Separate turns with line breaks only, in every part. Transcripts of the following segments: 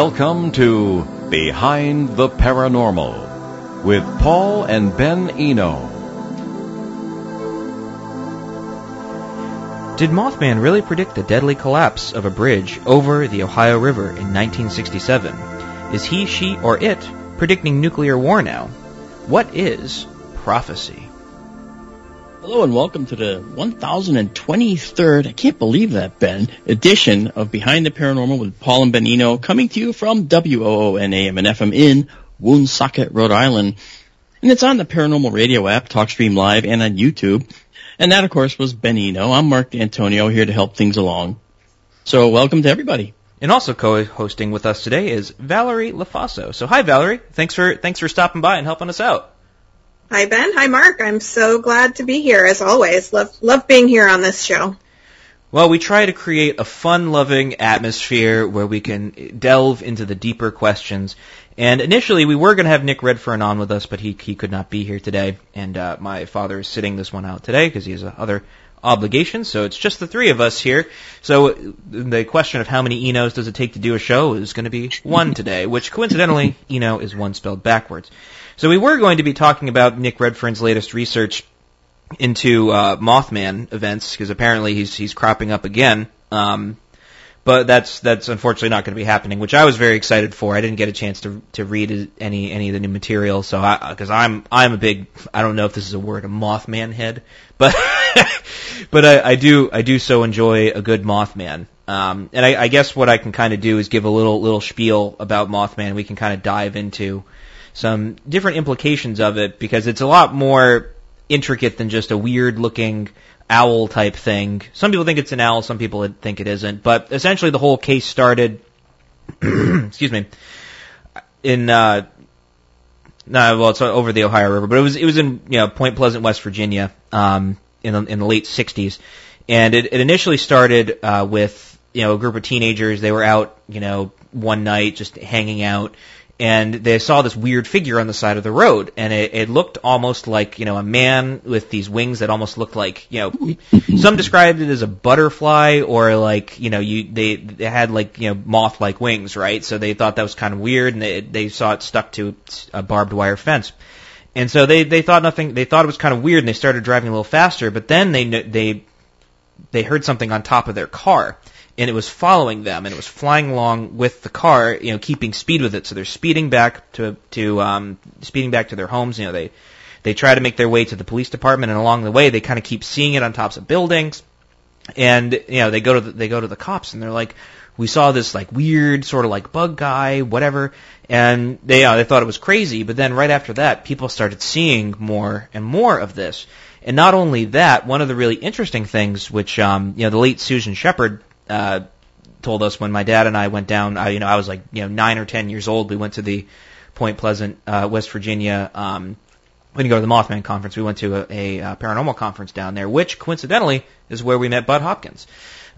Welcome to Behind the Paranormal with Paul and Ben Eno.
Did Mothman really predict the deadly collapse of a bridge over the Ohio River in 1967? Is he, she, or it predicting nuclear war now? What is prophecy?
Hello and welcome to the 1023rd, I can't believe that, Ben, edition of Behind the Paranormal with Paul and Ben Eno, coming to you from WOON AM and FM in Woonsocket, Rhode Island. And it's on the Paranormal Radio app, TalkStream Live, and on YouTube. And that, of course, was Ben Eno. I'm Marc Dantonio here to help things along. So welcome to everybody.
And also co-hosting with us today is Valerie Lofaso. So hi, Valerie. Thanks for thanks for stopping by and helping us out.
Hi Ben. Hi Marc. I'm so glad to be here as always. Love love being here on this show.
Well, we try to create a fun-loving atmosphere where we can delve into the deeper questions. And initially, we were going to have Nick Redfern on with us, but he he could not be here today. And uh, my father is sitting this one out today because he has other obligations. So it's just the three of us here. So the question of how many Enos does it take to do a show is going to be one today, which coincidentally, Eno is one spelled backwards. So we were going to be talking about Nick Redfern's latest research into uh, Mothman events because apparently he's he's cropping up again. Um, but that's that's unfortunately not going to be happening, which I was very excited for. I didn't get a chance to to read any any of the new material, so because I'm I'm a big I don't know if this is a word a Mothman head, but but I, I do I do so enjoy a good Mothman. Um, and I, I guess what I can kind of do is give a little little spiel about Mothman. We can kind of dive into some different implications of it because it's a lot more intricate than just a weird looking owl type thing. Some people think it's an owl, some people think it isn't, but essentially the whole case started, excuse me, in, uh, no, well, it's over the Ohio River, but it was, it was in, you know, Point Pleasant, West Virginia, um, in the, in the late 60s. And it, it initially started, uh, with, you know, a group of teenagers. They were out, you know, one night just hanging out and they saw this weird figure on the side of the road, and it, it looked almost like you know a man with these wings that almost looked like you know some described it as a butterfly or like you know you they they had like you know moth like wings, right? So they thought that was kind of weird, and they they saw it stuck to a barbed wire fence. And so they they thought nothing. They thought it was kind of weird, and they started driving a little faster. But then they they they heard something on top of their car, and it was following them and it was flying along with the car, you know, keeping speed with it. So they're speeding back to to um, speeding back to their homes. You know, they they try to make their way to the police department, and along the way they kind of keep seeing it on tops of buildings. And you know, they go to the, they go to the cops, and they're like, "We saw this like weird sort of like bug guy, whatever." And they uh, they thought it was crazy, but then right after that, people started seeing more and more of this. And not only that, one of the really interesting things, which um, you know, the late Susan Sheppard uh, told us when my dad and I went down. I, you know, I was like you know nine or ten years old. We went to the Point Pleasant, uh, West Virginia. Um, we didn't go to the Mothman conference. We went to a, a, a paranormal conference down there, which coincidentally is where we met Budd Hopkins.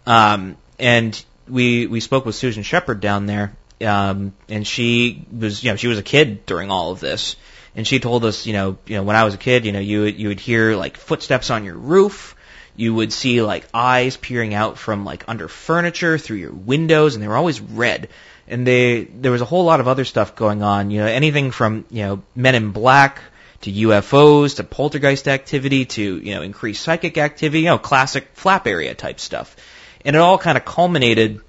Um, and we we spoke with Susan Sheppard down there, um, and she was you know she was a kid during all of this, and she told us you know you know when I was a kid you know you you would hear like footsteps on your roof you would see like eyes peering out from like under furniture through your windows and they were always red. And they there was a whole lot of other stuff going on you know anything from you know men in black to UFOs to poltergeist activity to you know increased psychic activity you know classic flap area type stuff. And it all kind of culminated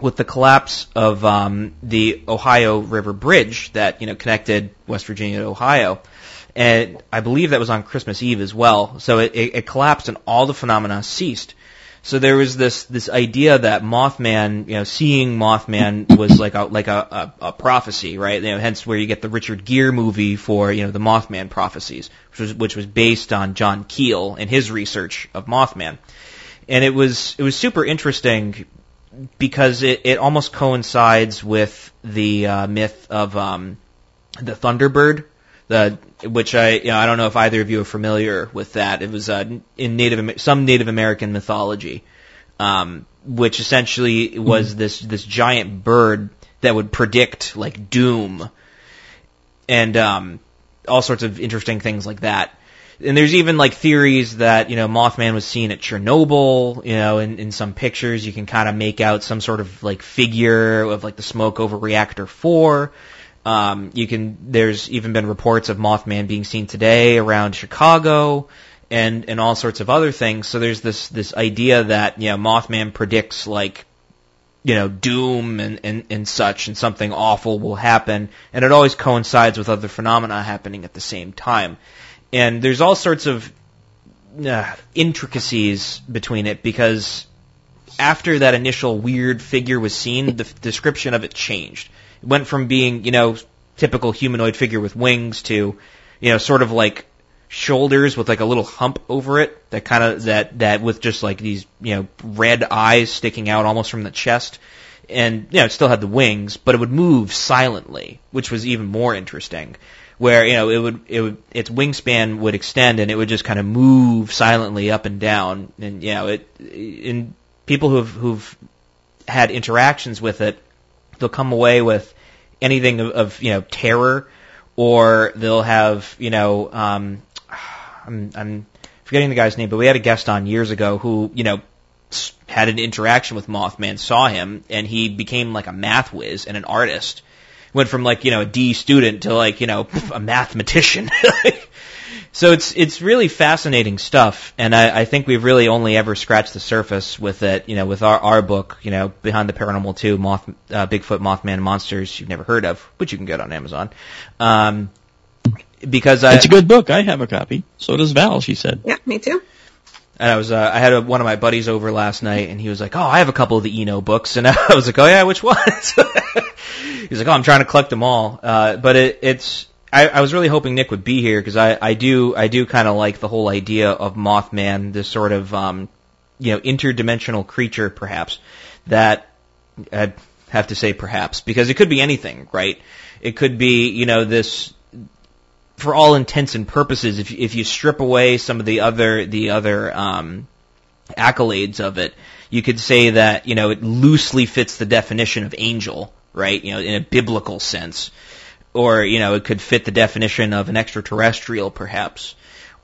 with the collapse of um, the Ohio River Bridge that you know connected West Virginia to Ohio and I believe that was on Christmas Eve as well. So it, it, it collapsed and all the phenomena ceased. So there was this this idea that Mothman, you know, seeing Mothman was like a like a, a, a prophecy, right? You know, hence where you get the Richard Gere movie for you know the Mothman prophecies, which was which was based on John Keel and his research of Mothman, and it was it was super interesting because it it almost coincides with the uh, myth of um, the Thunderbird the which I you know I don't know if either of you are familiar with that. It was uh, in Native some Native American mythology, um, which essentially was mm-hmm. this this giant bird that would predict like doom, and um, all sorts of interesting things like that. and there's even like theories that you know Mothman was seen at Chernobyl. You know, in, in some pictures you can kind of make out some sort of like figure of like the smoke over reactor four. Um, you can. There's even been reports of Mothman being seen today around Chicago, and and all sorts of other things. So there's this this idea that you know Mothman predicts like you know doom and and and such, and something awful will happen, and it always coincides with other phenomena happening at the same time. And there's all sorts of uh, intricacies between it because after that initial weird figure was seen, the description of it changed. Went from being, you know, typical humanoid figure with wings to, you know, sort of like shoulders with like a little hump over it that kind of that that with just like these you know red eyes sticking out almost from the chest. And you know it still had the wings but it would move silently which was even more interesting where you know it would it would its wingspan would extend and it would just kind of move silently up and down. And you know it in people who've who've had interactions with it they'll come away with anything of, of you know terror or they'll have you know um I'm I'm forgetting the guy's name but we had a guest on years ago who you know had an interaction with Mothman saw him and he became like a math whiz and an artist went from like you know a D student to like you know a mathematician. so it's it's really fascinating stuff, and I, I think we've really only ever scratched the surface with it. You know, with our our book, you know, Behind the Paranormal Two, Moth, uh, Bigfoot, Mothman, Monsters you've never heard of, which you can get on Amazon. Um, because I,
It's a good book. I have a copy. So does Val, she said.
Yeah, me too.
And I was, uh, I had a, one of my buddies over last night, and he was like, "Oh, I have a couple of the Eno books," and I was like, "Oh yeah, which ones?" He's like, "Oh, I'm trying to collect them all." Uh, but it, it's, I, I was really hoping Nick would be here because I, I do, I do kind of like the whole idea of Mothman, this sort of, um, you know, interdimensional creature, perhaps that I'd have to say perhaps because it could be anything, right? It could be, you know, this for all intents and purposes, if if you strip away some of the other the other um, accolades of it, you could say that you know it loosely fits the definition of angel, right? You know, in a biblical sense, or you know, it could fit the definition of an extraterrestrial, perhaps,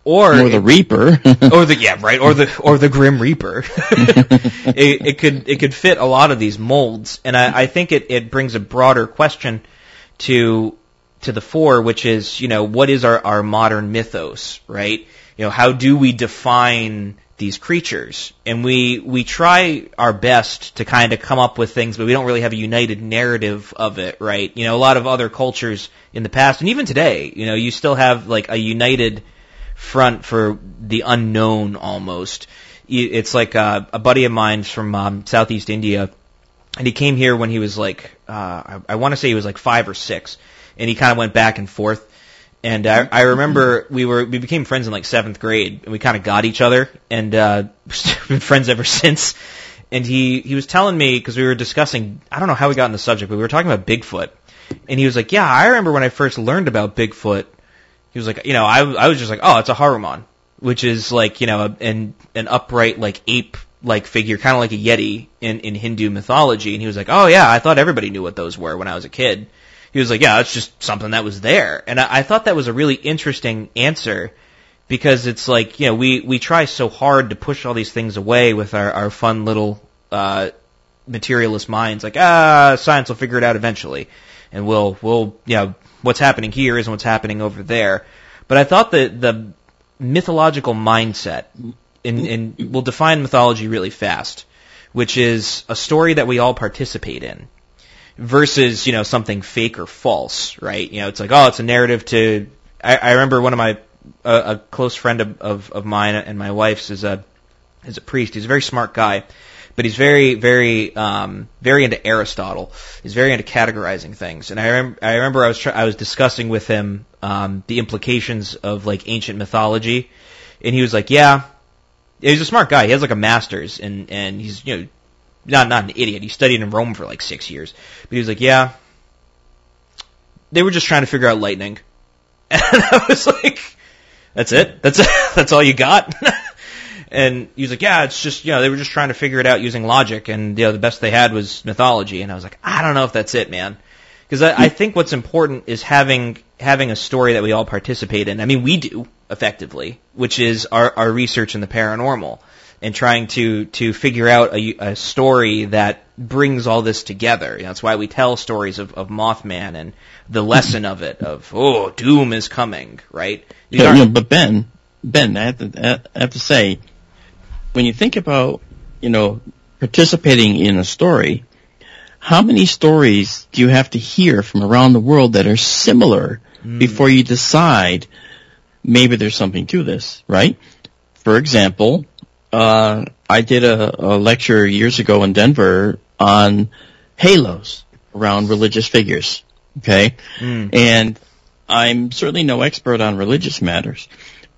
or
Or the Reaper.
or the yeah right or the or the grim reaper. It, it could it could fit a lot of these molds. And i, I think it, it brings a broader question to to the fore which is you know what is our, our modern mythos right? You know how do we define these creatures and we we try our best to kind of come up with things but we don't really have a united narrative of it right you know a lot of other cultures in the past and even today you know you still have like a united front for the unknown almost. It's like uh, a buddy of mine's from um, Southeast India, and he came here when he was like, uh, I, I want to say he was like five or six, and he kind of went back and forth. And I, I remember we were we became friends in like seventh grade, and we kind of got each other, and uh, been friends ever since. And he he was telling me because we were discussing, I don't know how we got on the subject, but we were talking about Bigfoot, and he was like, Yeah, I remember when I first learned about Bigfoot he was like, you know, I, I was just like, oh, it's a Hanuman, which is like, you know, an, an upright, like, ape, like figure, kind of like a Yeti in, in Hindu mythology. And he was like, oh yeah, I thought everybody knew what those were when I was a kid. He was like, yeah, it's just something that was there. And I, I thought that was a really interesting answer because it's like, you know, we, we try so hard to push all these things away with our, our fun little, uh, materialist minds, like, ah, science will figure it out eventually. And we'll, we'll, you know, what's happening here isn't what's happening over there. But I thought that the mythological mindset, and, and we'll define mythology really fast, which is a story that we all participate in versus, you know, something fake or false, right? You know, it's like, oh, it's a narrative to, I, I remember one of my, a, a close friend of, of, of mine and my wife's is a, is a priest. He's a very smart guy, but he's very, very, um, very into Aristotle. He's very into categorizing things. And I, rem- I remember I was, try- I was discussing with him, um, the implications of like ancient mythology. And he was like, yeah, he's a smart guy. He has like a master's and, and he's, you know, not, not an idiot. He studied in Rome for like six years. But he was like, yeah, they were just trying to figure out lightning. And I was like, that's it? That's That's all you got? and he was like, yeah, it's just, you know, they were just trying to figure it out using logic and, you know, the best they had was mythology. And I was like, I don't know if that's it, man. Because I, I hmm. think what's important is having, having a story that we all participate in. I mean, we do. effectively, which is our, our research in the paranormal and trying to to figure out a, a story that brings all this together. You know, that's why we tell stories of, of Mothman and the lesson of it of oh doom is coming, right?
Yeah, you know, but Ben, Ben, I have, to, I have to say, when you think about you know participating in a story, how many stories do you have to hear from around the world that are similar mm. before you decide maybe there's something to this, right? For example, uh, I did a, a lecture years ago in Denver on halos around religious figures. Okay, mm. and I'm certainly no expert on religious matters,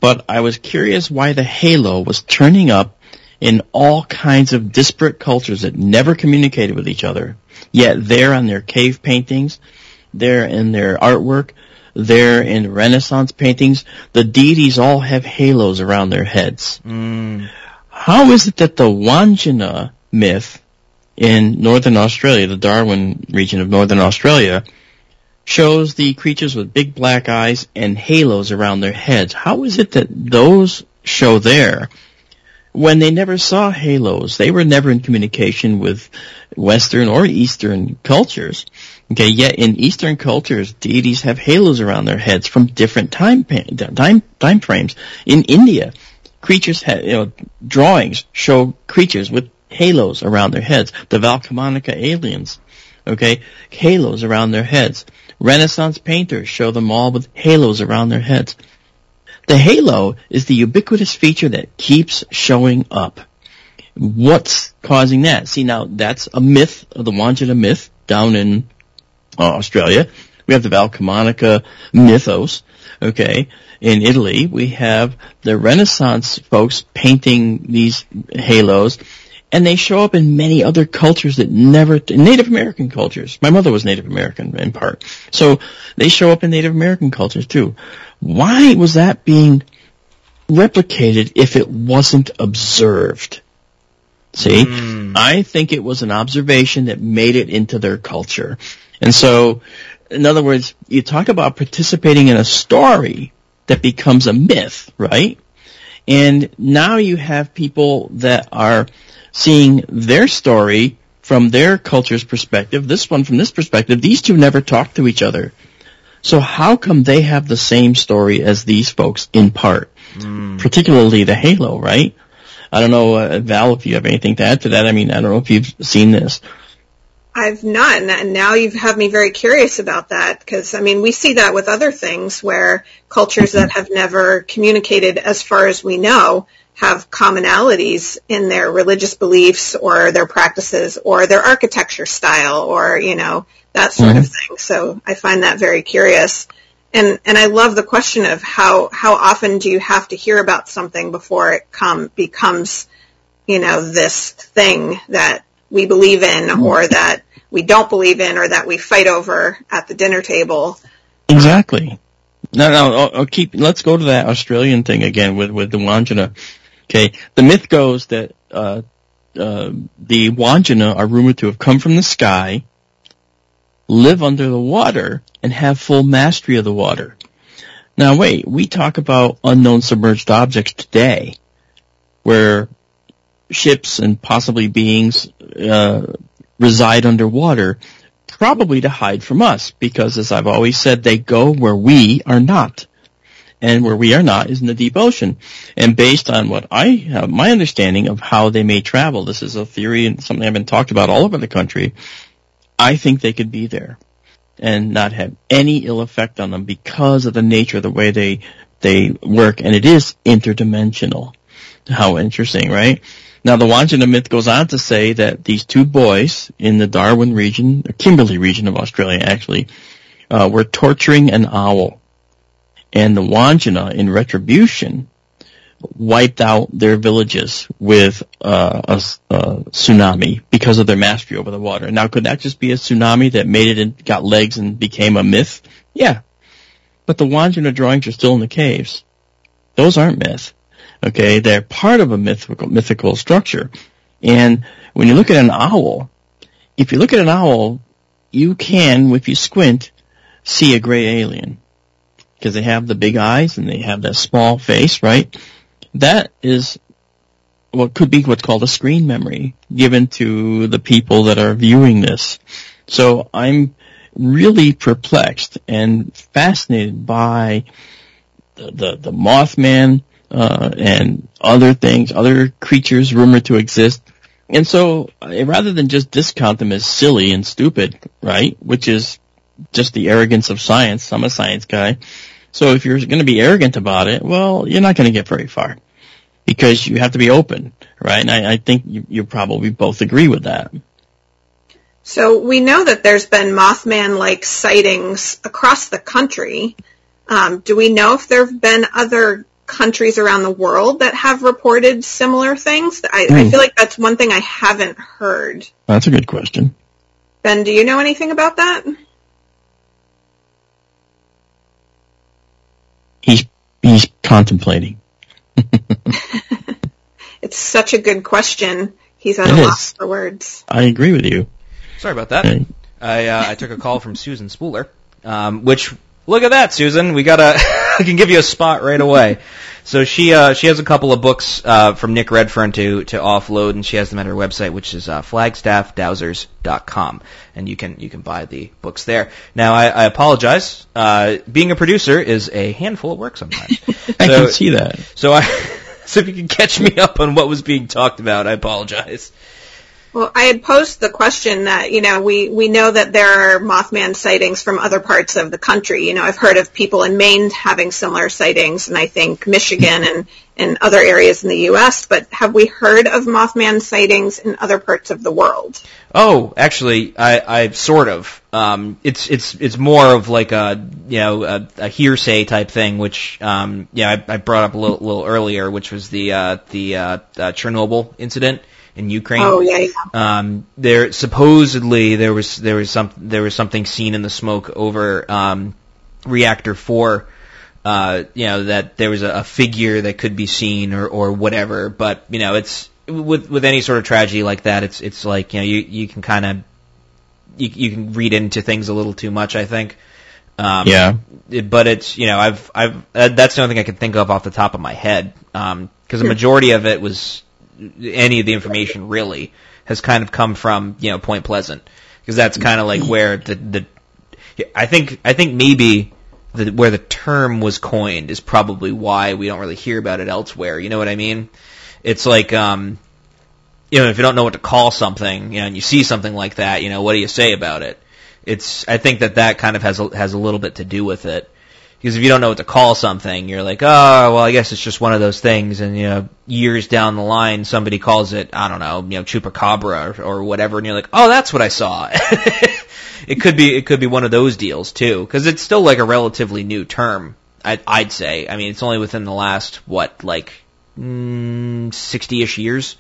but I was curious why the halo was turning up in all kinds of disparate cultures that never communicated with each other. Yet there on their cave paintings, there in their artwork, there in Renaissance paintings, the deities all have halos around their heads. Mm. How is it that the Wandjina myth in northern Australia, the Darwin region of northern Australia, shows the creatures with big black eyes and halos around their heads? How is it that those show there when they never saw halos? They were never in communication with Western or Eastern cultures. Okay, yet in Eastern cultures, deities have halos around their heads from different time time time frames. In India, creatures have, you know, drawings show creatures with halos around their heads. The Valcamonica aliens, okay, halos around their heads. Renaissance painters show them all with halos around their heads. The halo is the ubiquitous feature that keeps showing up. What's causing that? See now, that's a myth, of the Wandjina myth down in uh, Australia. We have the Valcamonica mythos, okay, in Italy, we have the Renaissance folks painting these halos, and they show up in many other cultures that never, Native American cultures. My mother was Native American in part. So they show up in Native American cultures too. Why was that being replicated if it wasn't observed? See? Mm. I think it was an observation that made it into their culture. And so, in other words, you talk about participating in a story that becomes a myth, right? And now you have people that are seeing their story from their culture's perspective, this one from this perspective. These two never talk to each other. So how come they have the same story as these folks in part? Mm. Particularly the Halo, right? I don't know, uh, Val, if you have anything to add to that. I mean, I don't know if you've seen this.
I've not, and now you've had me very curious about that because I mean we see that with other things where cultures that have never communicated, as far as we know, have commonalities in their religious beliefs or their practices or their architecture style or you know that sort mm-hmm. of thing. So I find that very curious, and and I love the question of how how often do you have to hear about something before it come becomes you know this thing that we believe in mm-hmm. or that we don't believe in or that we fight over at the dinner table.
Exactly. No, no, I'll, I'll keep, let's go to that Australian thing again with, with the Wandjina. Okay. The myth goes that, uh, uh, the Wandjina are rumored to have come from the sky, live under the water, and have full mastery of the water. Now wait, we talk about unknown submerged objects today, where ships and possibly beings uh, reside underwater, probably to hide from us, because as I've always said, they go where we are not. And where we are not is in the deep ocean. And based on what I have, my understanding of how they may travel, this is a theory and something I've been talked about all over the country, I think they could be there and not have any ill effect on them because of the nature of the way they, they work. And it is interdimensional. How interesting, right? Now, the Wandjina myth goes on to say that these two boys in the Darwin region, the Kimberley region of Australia, actually, uh, were torturing an owl. And the Wandjina, in retribution, wiped out their villages with uh, a, a, tsunami because of their mastery over the water. Now, could that just be a tsunami that made it and got legs and became a myth? Yeah. But the Wandjina drawings are still in the caves. Those aren't myths. Okay, they're part of a mythical, mythical structure. And when you look at an owl, if you look at an owl, you can, if you squint, see a gray alien. because they have the big eyes and they have that small face, right? That is what could be what's called a screen memory given to the people that are viewing this. So I'm really perplexed and fascinated by the the, the Mothman uh, and other things, other creatures rumored to exist. And so, uh, rather than just discount them as silly and stupid, right, which is just the arrogance of science, I'm a science guy. So if you're going to be arrogant about it, well, you're not going to get very far because you have to be open, right? And I, I think you, you probably both agree with that.
So we know that there's been Mothman-like sightings across the country. Um, do we know if there have been other countries around the world that have reported similar things? I, mm. I, hmm. feel like that's one thing I haven't heard.
That's a good question.
Ben, do you know anything about that?
He's he's contemplating.
it's such a good question. He's at it a loss for words.
I agree with you.
Sorry about that. Hey. I uh, I took a call from Susan Spooler, um, which look at that, Susan. We got a I can give you a spot right away. So she uh, she has a couple of books uh, from Nick Redfern to to offload, and she has them at her website, which is uh, flagstaffdowsers.com, and you can you can buy the books there. Now I, I apologize. Uh, being a producer is a handful of work sometimes.
I can see that.
So I so if you can catch me up on what was being talked about, I apologize.
Well, I had posed the question that, you know, we, we know that there are Mothman sightings from other parts of the country. You know, I've heard of people in Maine having similar sightings and I think Michigan and, and other areas in the U.S., but have we heard of Mothman sightings in other parts of the world?
Oh, actually, I, I sort of. Um, it's, it's, it's more of like a, you know, a, a hearsay type thing, which, um, yeah, I, I brought up a little, little earlier, which was the, uh, the, uh, uh Chernobyl incident in Ukraine.
Oh yeah, yeah.
Um, there supposedly there was there was some there was something seen in the smoke over um, reactor four. Uh, you know that there was a, a figure that could be seen or or whatever, but you know it's with with any sort of tragedy like that, it's it's like you know you you can kind of you you can read into things a little too much, I think.
Um, yeah.
But it's you know I've I've uh, that's the only thing I can think of off the top of my head because um, the majority of it was any of the information really has kind of come from you know Point Pleasant because that's kind of like where the the I think I think maybe the, where the term was coined is probably why we don't really hear about it elsewhere. You know what I mean? It's like um, you know if you don't know what to call something, you know, and you see something like that, you know, what do you say about it? It's I think that that kind of has a, has a little bit to do with it. Because if you don't know what to call something, you're like, oh, well, I guess it's just one of those things. And, you know, years down the line, somebody calls it, I don't know, you know, chupacabra or, or whatever. And you're like, oh, that's what I saw. it could be, it could be one of those deals too. Cause it's still like a relatively new term. I, I'd say. I mean, it's only within the last, what, like, mm, 60-ish years.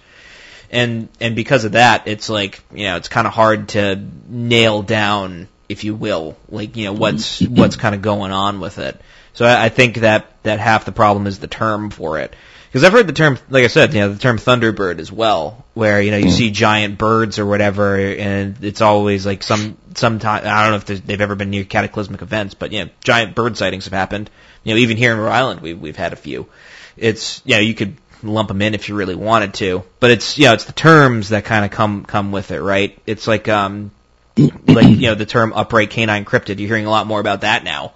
And, and because of that, it's like, you know, it's kind of hard to nail down if you will, like you know what's what's kind of going on with it. So I, I think that that half the problem is the term for it. Because I've heard the term, like I said, you know, the term Thunderbird as well, where you know you mm. see giant birds or whatever, and it's always like some sometime I don't know if they've ever been near cataclysmic events, but you know, giant bird sightings have happened. You know, even here in Rhode Island, we've we've had a few. It's you know you could lump them in if you really wanted to, but it's you know it's the terms that kind of come come with it, right? It's like um like you know the term upright canine cryptid. You're hearing a lot more about that now,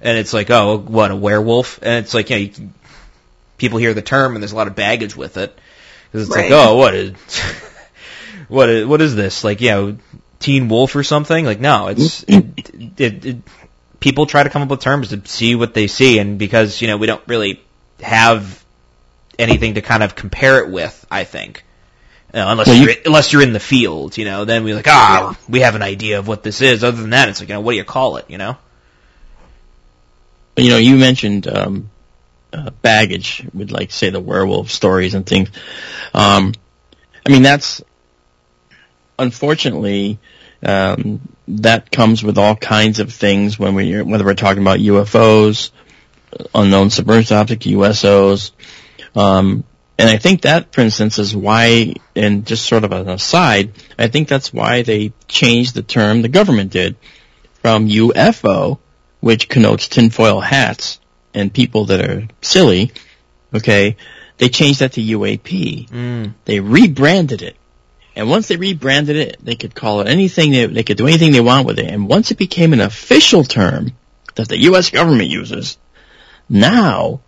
and it's like oh what a werewolf, and it's like you know you, people hear the term and there's a lot of baggage with it. Because it's right. like oh what is what is what is this? Like you know teen wolf or something? Like no it's it, it, it, people try to come up with terms to see what they see. And because you know we don't really have anything to kind of compare it with I think uh, unless well, you're, unless you're in the field, you know, then we're like, ah, yeah. we have an idea of what this is. Other than that, it's like, you know, what do you call it, you know?
You know, you mentioned um, uh, baggage with, like, say, the werewolf stories and things. Um, I mean, that's unfortunately um, that comes with all kinds of things when we whether we're talking about UFOs, unknown submerged object USOs. Um, and I think that, for instance, is why, and just sort of an aside, I think that's why they changed the term, the government did, from UFO which connotes tinfoil hats and people that are silly, okay, they changed that to UAP.
Mm.
They rebranded it. And once they rebranded it, they could call it anything, they, they could do anything they want with it. And once it became an official term that the U.S. government uses, now,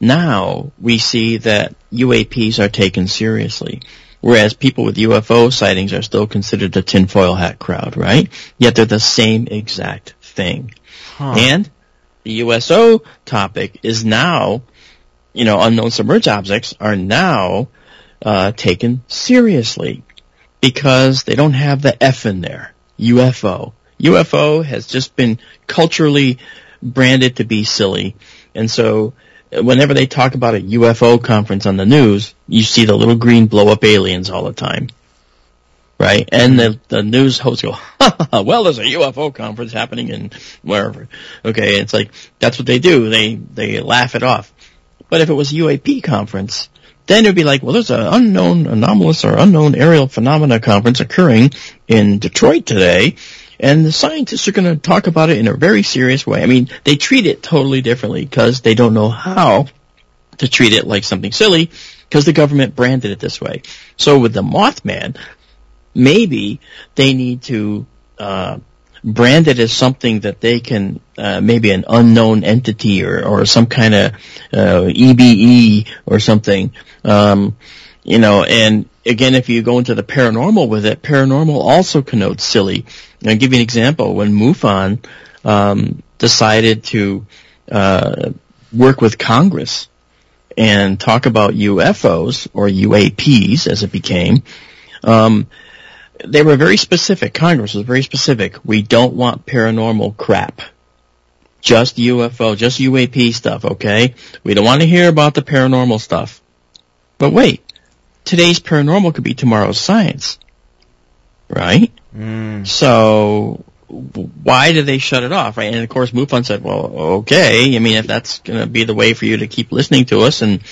now we see that UAPs are taken seriously. Whereas people with UFO sightings are still considered the tinfoil hat crowd, right? Yet they're the same exact thing.
Huh.
And the USO topic is now, you know, unknown submerged objects are now uh, taken seriously because they don't have the F in there. UFO. UFO has just been culturally branded to be silly, and so whenever they talk about a UFO conference on the news, you see the little green blow up aliens all the time. Right? And the, the news hosts go, well, there's a UFO conference happening in wherever. Okay, it's like, that's what they do. They, they laugh it off. But if it was a UAP conference, then it would be like, well, there's an unknown anomalous or unknown aerial phenomena conference occurring in Detroit today, and the scientists are going to talk about it in a very serious way. I mean, they treat it totally differently because they don't know how to treat it like something silly because the government branded it this way. So with the Mothman, maybe they need to uh, brand it as something that they can, uh, maybe an unknown entity or, or some kind of uh, EBE or something. Um, you know, and again, if you go into the paranormal with it, paranormal also connotes silly. I'll give you an example. When MUFON um, decided to uh, work with Congress and talk about UFOs or UAPs, as it became, um, they were very specific. Congress was very specific. We don't want paranormal crap. Just UFO, just UAP stuff, okay? We don't want to hear about the paranormal stuff. But wait, today's paranormal could be tomorrow's science. Right?
Mm.
So, why did they shut it off, right? And of course, MUFON said, well, okay, I mean, if that's going to be the way for you to keep listening to us and,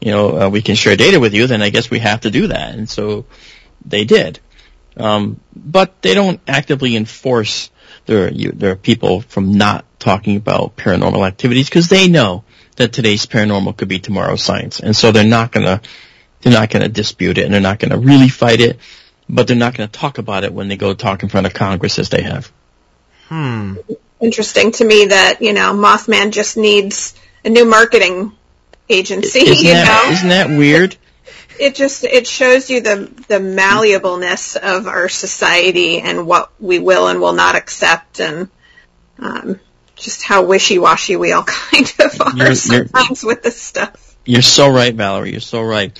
you know, uh, we can share data with you, then I guess we have to do that. And so, they did. Um, but they don't actively enforce their, their people from not talking about paranormal activities because they know that today's paranormal could be tomorrow's science. And so they're not gonna, they're not gonna dispute it and they're not gonna really fight it, but they're not gonna talk about it when they go talk in front of Congress as they have.
Hmm.
Interesting to me that, you know, Mothman just needs a new marketing agency,
Isn't
you
that,
know?
isn't that weird?
it just it shows you the the malleableness of our society and what we will and will not accept and um, just how wishy-washy we all kind of are
You're- you're-
sometimes with this stuff.
You're so right, Valerie. You're so right.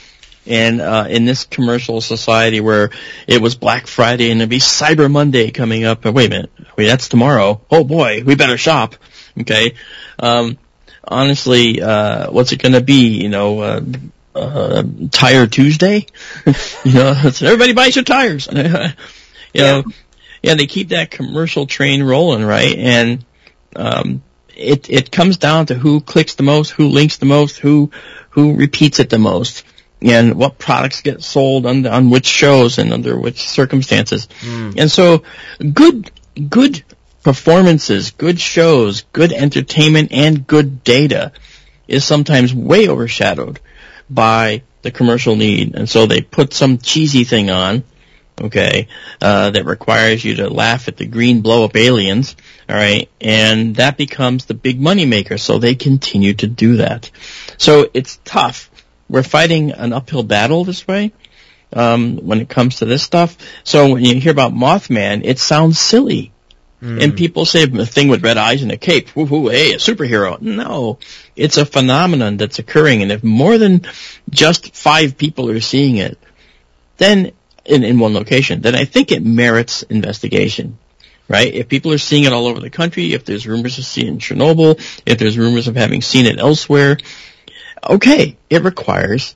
And uh, in this commercial society where it was Black Friday and it'd be Cyber Monday coming up, wait a minute, wait, that's tomorrow. Oh boy, we better shop. Okay. Um, honestly, uh, what's it going to be? You know, uh, uh, Tire Tuesday. you know, everybody buys your tires. you know, yeah, they keep that commercial train rolling, right? And um, it it comes down to who clicks the most, who links the most, who who repeats it the most, and what products get sold on on which shows and under which circumstances. And so, good good performances, good shows, good entertainment, and good data is sometimes way overshadowed by the commercial need. And so they put some cheesy thing on, okay, uh, that requires you to laugh at the green blow up aliens, alright, and that becomes the big money maker. So they continue to do that. So it's tough. We're fighting an uphill battle this way. Um, when it comes to this stuff. So when you hear about Mothman, it sounds silly. And people say a thing with red eyes and a cape, woo-hoo, hey, a superhero. No, it's a phenomenon that's occurring, and if more than just five people are seeing it, then in, in one location, then I think it merits investigation. Right? If people are seeing it all over the country, if there's rumors of seeing Chernobyl, if there's rumors of having seen it elsewhere, okay, it requires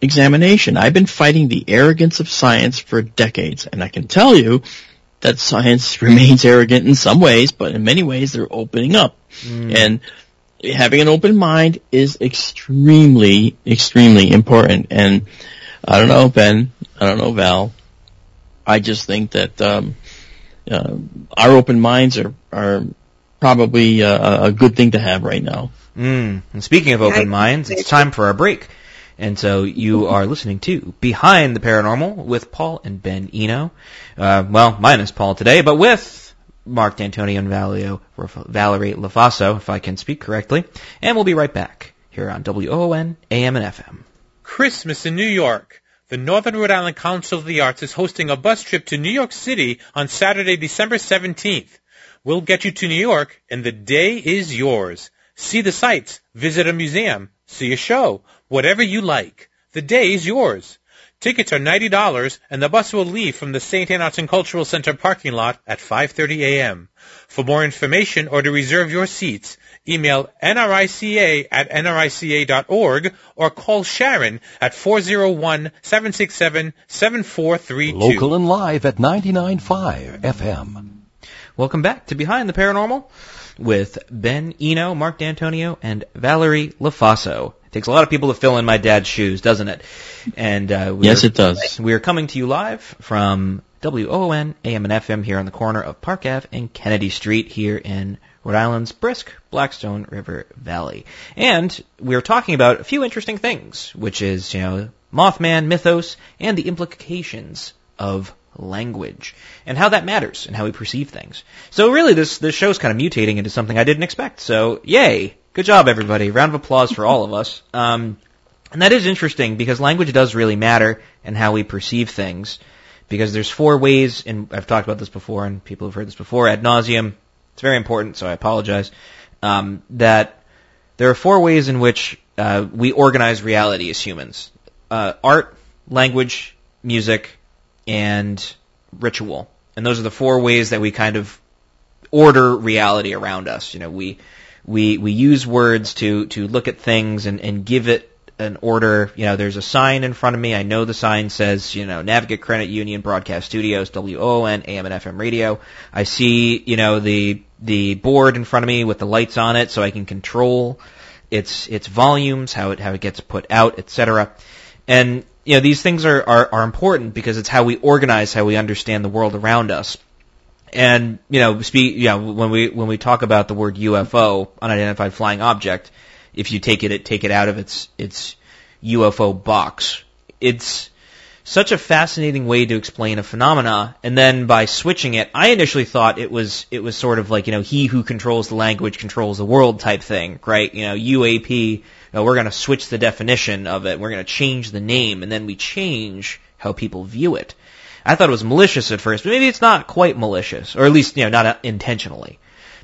examination. I've been fighting the arrogance of science for decades, and I can tell you that science remains arrogant in some ways, but in many ways they're opening up. And having an open mind is extremely, extremely important. And I don't know, Ben, I don't know, Val. I just think that um, uh, our open minds are, are probably uh, a good thing to have right now.
Mm. And speaking of open minds, it's time for our break. And so you are listening to Behind the Paranormal with Paul and Ben Eno. Uh, well, minus Paul today, but with Marc Dantonio and Valio, Valerie Lofaso, if I can speak correctly. And we'll be right back here on WOON AM and FM.
Christmas in New York. The Northern Rhode Island Council of the Arts is hosting a bus trip to New York City on Saturday, December 17th. We'll get you to New York, and the day is yours. See the sights, visit a museum, see a show, whatever you like. The day is yours. Tickets are $90 and the bus will leave from the St. Anne Cultural Center parking lot at 5.30 a.m. For more information or to reserve your seats, email nrica at nrica.org or call Sharon at 401-767-7432.
Local and live at 99.5 FM.
Welcome back to Behind the Paranormal with Ben Eno, Marc Dantonio, and Valerie Lofaso. It takes a lot of people to fill in my dad's shoes, doesn't it? And uh,
yes, it does.
We are coming to you live from WOON AM and FM here on the corner of Park Ave and Kennedy Street here in Rhode Island's brisk Blackstone River Valley. And we are talking about a few interesting things, which is, you know, Mothman mythos and the implications of language and how that matters and how we perceive things. So really this, this show's kind of mutating into something I didn't expect. So yay! Good job everybody. Round of applause for all of us. Um, and that is interesting because language does really matter and how we perceive things. Because there's four ways, and I've talked about this before, and people have heard this before ad nauseum. It's very important, so I apologize. Um, that there are four ways in which uh, we organize reality as humans: uh, art, language, music, and ritual. And those are the four ways that we kind of order reality around us. You know, we we we use words to to look at things and and give it an order. You know, there's a sign in front of me. I know the sign says, you know, Navigate Credit Union Broadcast Studios, WOON, AM and FM radio. I see, you know, the the board in front of me with the lights on it, so I can control its its volumes, how it how it gets put out, etc. And you know, these things are, are, are important because it's how we organize, how we understand the world around us. And, you know, speak, you know, when we, when we talk about the word UFO, unidentified flying object, if you take it, it take it out of its, its UFO box, it's such a fascinating way to explain a phenomena. And then by switching it, I initially thought it was, it was sort of like, you know, he who controls the language controls the world type thing, right? You know, UAP know, we're going to switch the definition of it. We're going to change the name, and then we change how people view it. I thought it was malicious at first, but maybe it's not quite malicious, or at least you know not intentionally,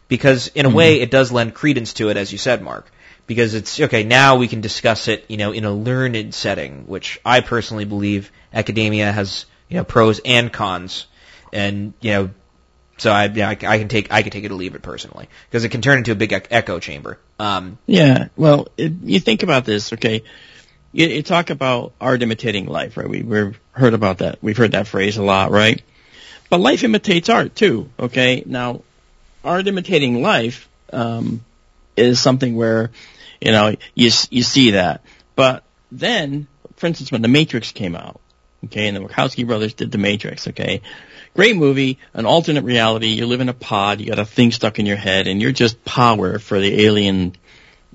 because in a mm-hmm. way it does lend credence to it, as you said, Marc. Because it's okay now we can discuss it, you know, in a learned setting, which I personally believe academia has, you know, pros and cons, and you know, so I, yeah, I, I, can take I can take it or leave it personally because it can turn into a big echo chamber. Um,
yeah, well, it, you think about this, okay? You, you, talk about art imitating life, right? We, we've heard about that. We've heard that phrase a lot, right? But life imitates art too, okay? Now, art imitating life um, is something where you know you you see that, but then, for instance, when The Matrix came out, okay, and the Wachowski brothers did The Matrix, okay Great movie, an alternate reality. You live in a pod, you got a thing stuck in your head, and you're just power for the alien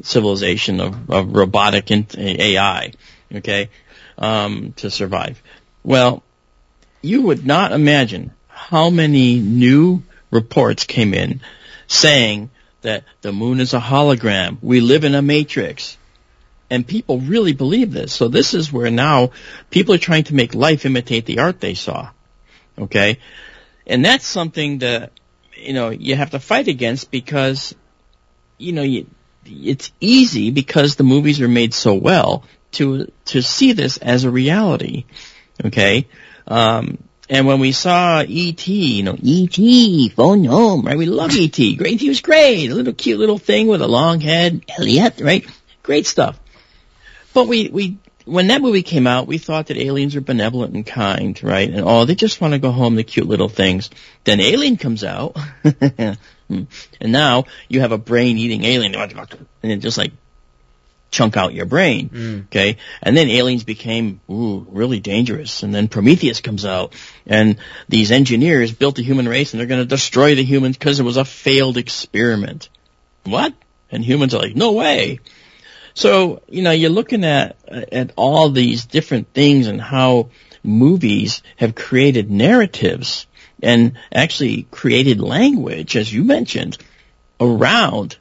civilization of, of robotic AI, okay, um, to survive. Well, you would not imagine how many new reports came in saying that the moon is a hologram. We live in a matrix. And people really believe this. So this is where now people are trying to make life imitate the art they saw. Okay? And that's something that, you know, you have to fight against because, you know, you, it's easy because the movies are made so well to, to see this as a reality. Okay? Um, and when we saw E.T., you know, E.T., phone home, right? We love E.T. Great, he was great. A little cute little thing with a long head. Elliot, right? Great stuff. But we, we when that movie came out, we thought that aliens are benevolent and kind, right? And oh, they just want to go home, the cute little things. Then Alien comes out, and now you have a brain-eating alien, and it just like chunk out your brain.
Mm.
Okay. And then aliens became, ooh, really dangerous. And then Prometheus comes out and these engineers built a human race and they're going to destroy the humans because it was a failed experiment. What? And humans are like, no way. So, you know, you're looking at, at all these different things and how movies have created narratives and actually created language, as you mentioned, around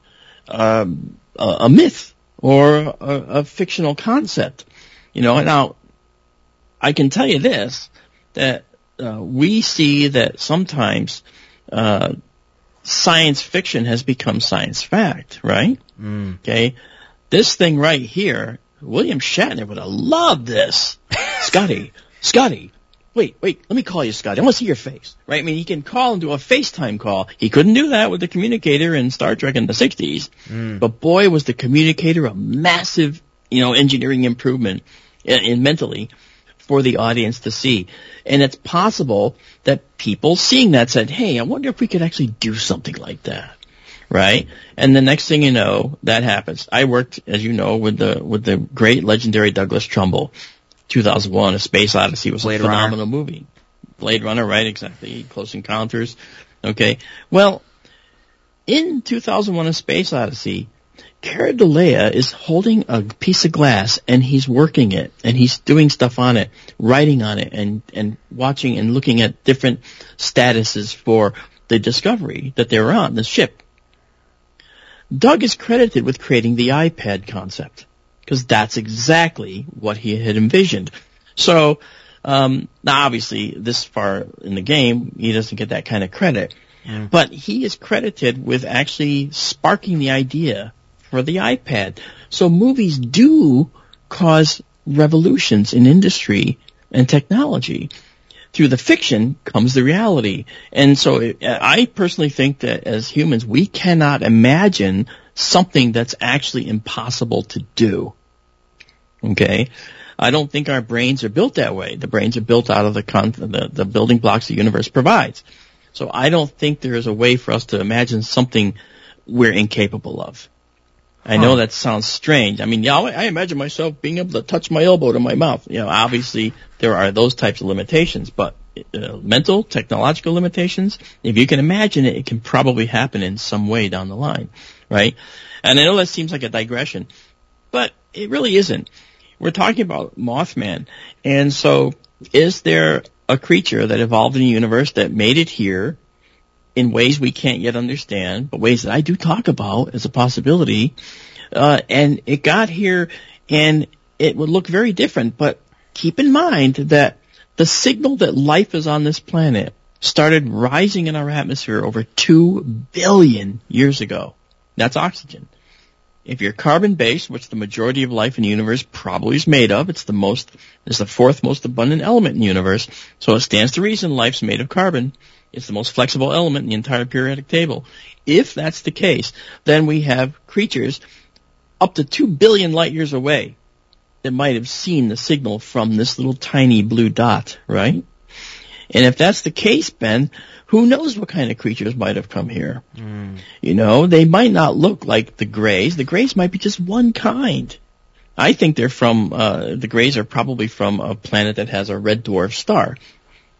um, a, a myth or a, a fictional concept. You know, now I can tell you this that uh, we see that sometimes uh, science fiction has become science fact, right?
Mm.
Okay, this thing right here, William Shatner would have loved this. Scotty, Scotty, wait, wait, let me call you, Scotty. I want to see your face, right? I mean, he can call and do a FaceTime call. He couldn't do that with the communicator in Star Trek in the 60s.
Mm.
But boy, was the communicator a massive, you know, engineering improvement in, in mentally for the audience to see. And it's possible that people seeing that said, hey, I wonder if we could actually do something like that. Right? And the next thing you know, that happens. I worked, as you know, with the, with the great legendary Douglas Trumbull. 2001, A Space Odyssey was
Blade
a
Runner.
phenomenal movie. Blade Runner, right? Exactly. Close Encounters. Okay. Well, in 2001, A Space Odyssey, Keir Dullea is holding a piece of glass and he's working it and he's doing stuff on it, writing on it and, and watching and looking at different statuses for the discovery that they're on, the ship. Doug is credited with creating the iPad concept because that's exactly what he had envisioned. So, um, now obviously this far in the game, he doesn't get that kind of credit,
Yeah.
but he is credited with actually sparking the idea for the iPad. So movies do cause revolutions in industry and technology. Through the fiction comes the reality. And so uh, I personally think that as humans, we cannot imagine something that's actually impossible to do. Okay? I don't think our brains are built that way. The brains are built out of the, con- the, the building blocks the universe provides. So I don't think there is a way for us to imagine something we're incapable of. I know that sounds strange. I mean, yeah, I imagine myself being able to touch my elbow to my mouth. You know, obviously there are those types of limitations, but uh, mental, technological limitations, if you can imagine it, it can probably happen in some way down the line, right? And I know that seems like a digression, but it really isn't. We're talking about Mothman, and so is there a creature that evolved in the universe that made it here in ways we can't yet understand, but ways that I do talk about as a possibility. Uh, and it got here and it would look very different, but keep in mind that the signal that life is on this planet started rising in our atmosphere over two billion years ago. That's oxygen. If you're carbon based, which the majority of life in the universe probably is made of, it's the most, it's the fourth most abundant element in the universe. So it stands to reason life's made of carbon. It's the most flexible element in the entire periodic table. If that's the case, then we have creatures up to two billion light years away that might have seen the signal from this little tiny blue dot, right? And if that's the case, Ben, who knows what kind of creatures might have come here?
Mm.
You know, they might not look like the Greys. The Greys might be just one kind. I think they're from, uh, the Greys are probably from a planet that has a red dwarf star.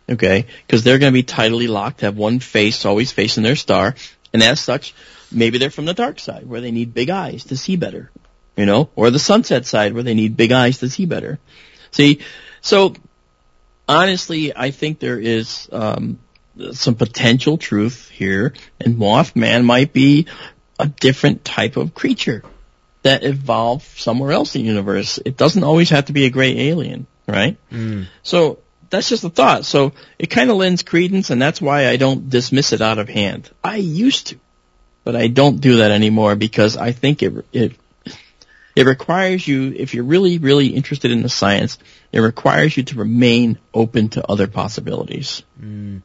Okay? Because they're going to be tidally locked, have one face always facing their star, and as such, maybe they're from the dark side where they need big eyes to see better. You know? Or the sunset side where they need big eyes to see better. See? So, honestly, I think there is, um, some potential truth here, and Mothman might be a different type of creature that evolved somewhere else in the universe. It doesn't always have to be a gray alien, right?
Mm.
So that's just a thought. So it kind of lends credence, and that's why I don't dismiss it out of hand. I used to, but I don't do that anymore because I think it it it requires you, if you're really really interested in the science, it requires you to remain open to other possibilities.
Mm.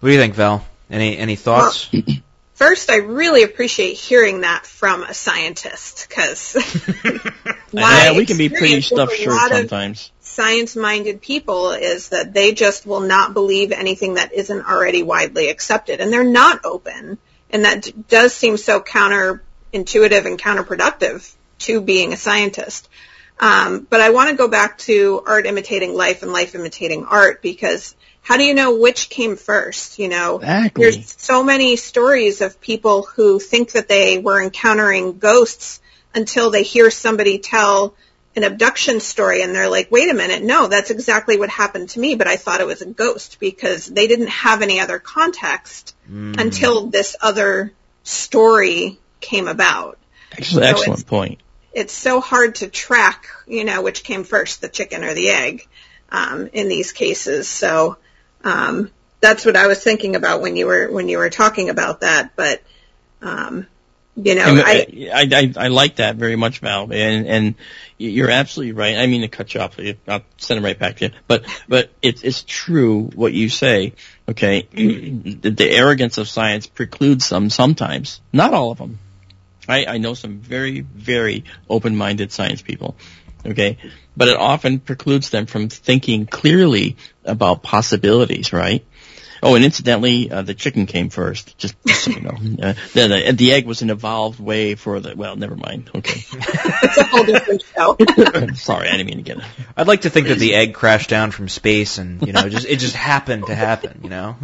What do you think, Val? Any any thoughts?
First, I really appreciate hearing that from a scientist because
yeah, we can be pretty stuffed
a
short
lot of
sometimes.
Science-minded people is that they just will not believe anything that isn't already widely accepted, and they're not open, and that does seem so counterintuitive and counterproductive to being a scientist. Um, but I want to go back to art imitating life and life imitating art because how do you know which came first? You know,
Exactly.
there's so many stories of people who think that they were encountering ghosts until they hear somebody tell an abduction story and they're like, wait a minute, no, that's exactly what happened to me, but I thought it was a ghost because they didn't have any other context until this other story came about.
Excellent,
So
excellent
it's-
point.
It's so hard to track, you know, which came first, the chicken or the egg, um, in these cases. So, um, that's what I was thinking about when you were, when you were talking about that, but, um, you know,
uh,
I,
I, I, I like that very much, Val, and and you're absolutely right. I mean to cut you off. I'll send it right back to you. But but it's it's true what you say. Okay, the, the arrogance of science precludes some sometimes, not all of them. I, I know some very very open-minded science people. Okay, but it often precludes them from thinking clearly about possibilities. Right. Oh, and incidentally, uh, the chicken came first. Just, just so you know, uh, the, the the egg was an evolved way for the. Well, never mind. Okay,
it's a whole different show.
sorry, I didn't mean to get it.
I'd like to think that the egg crashed down from space and you know just it just happened to happen. You know,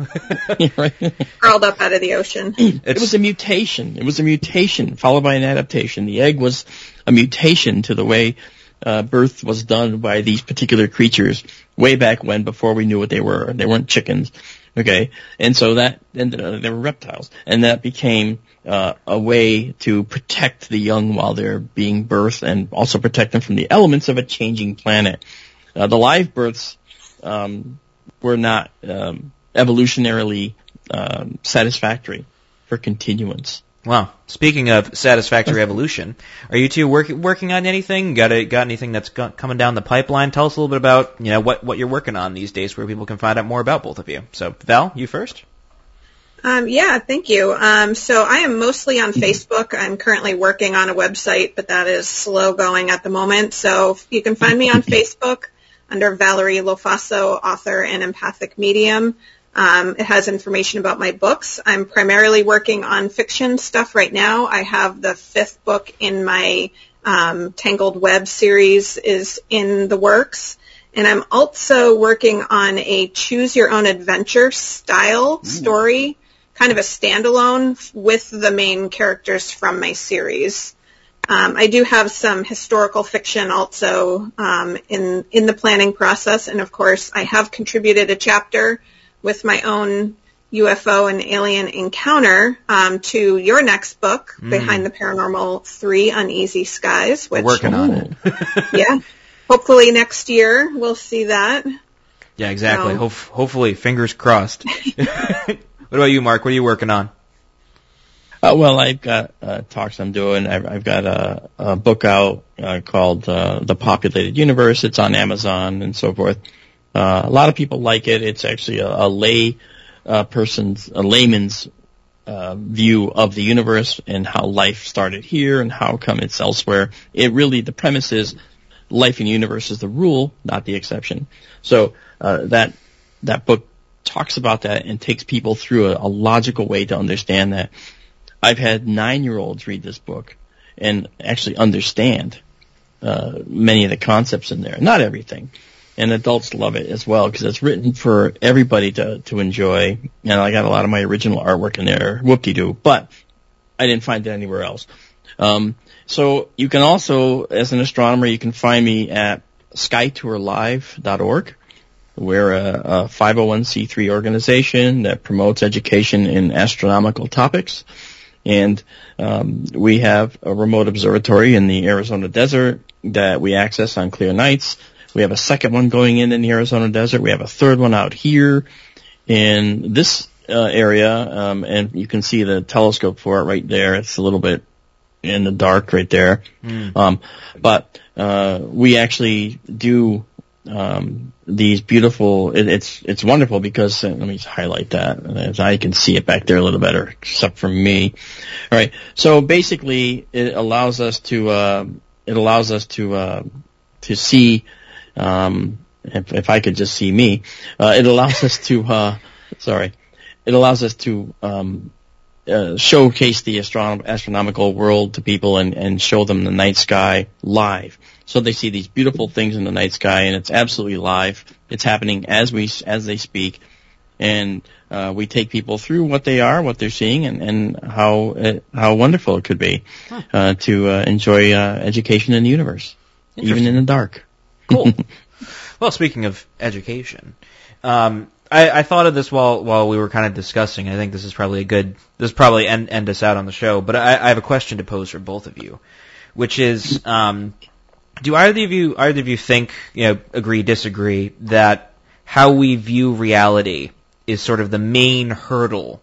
curled up out of the ocean.
It was a mutation. It was a mutation followed by an adaptation. The egg was a mutation to the way uh, birth was done by these particular creatures way back when, before we knew what they were. They weren't chickens. Okay, and so that they were reptiles, and that became uh, a way to protect the young while they're being birthed, and also protect them from the elements of a changing planet. Uh, the live births um, were not um, evolutionarily um, satisfactory for continuance.
Wow. Speaking of satisfactory evolution, are you two working working on anything? Got a, got anything that's go- coming down the pipeline? Tell us a little bit about you know what what you're working on these days, where people can find out more about both of you. So Val, you first.
Um, yeah, thank you. Um, so I am mostly on Facebook. I'm currently working on a website, but that is slow going at the moment. So you can find me on Facebook under Valerie Lofaso, author and empathic medium. Um, it has information about my books. I'm primarily working on fiction stuff right now. I have the fifth book in my um, Tangled Web series is in the works. And I'm also working on a choose your own adventure style story, kind of a standalone with the main characters from my series. Um, I do have some historical fiction also um, in in the planning process, and of course, I have contributed a chapter with my own UFO and alien encounter um, to your next book, Behind the Paranormal Three: Uneasy Skies. Which,
We're working on it.
yeah, hopefully next year we'll see that.
Yeah, exactly.
No.
Hof- hopefully, fingers crossed. what about you, Marc? What are you working on?
Uh, well, I've got uh, talks I'm doing. I've, I've got a, a book out uh, called uh, The Populated Universe. It's on Amazon and so forth. Uh, a lot of people like it. It's actually a, a lay uh, person's, a layman's uh, view of the universe and how life started here and how come it's elsewhere. It really, the premise is life in the universe is the rule, not the exception. So uh, that that book talks about that and takes people through a, a logical way to understand that. I've had nine-year-olds read this book and actually understand uh, many of the concepts in there. Not everything, and adults love it as well because it's written for everybody to to enjoy. And I got a lot of my original artwork in there, whoop-de-doo. But I didn't find it anywhere else. Um, so you can also, as an astronomer, you can find me at skytourlive.org. We're a, a 501c3 organization that promotes education in astronomical topics. And um, we have a remote observatory in the Arizona desert that we access on clear nights. We have a second one going in in the Arizona desert. We have a third one out here in this uh, area, um, and you can see the telescope for it right there. It's a little bit in the dark right there. Um, but uh, we actually do um, these beautiful. It, it's it's wonderful because uh, let me just highlight that. As I can see it back there a little better, except for me. All right. So basically, it allows us to uh, it allows us to uh, to see. Um, if, if I could just see me, uh, it allows us to. Uh, sorry, it allows us to um, uh, showcase the astron- astronomical world to people and, and show them the night sky live. So they see these beautiful things in the night sky, and it's absolutely live. It's happening as we as they speak, and uh, we take people through what they are, what they're seeing, and, and how uh, how wonderful it could be uh, to uh, enjoy uh, education in the universe, even in the dark.
Cool. well, speaking of education, um, I, I thought of this while while we were kind of discussing. I think this is probably a good. This is probably end end us out on the show. But I, I have a question to pose for both of you, which is, um, do either of you either of you think you know agree disagree that how we view reality is sort of the main hurdle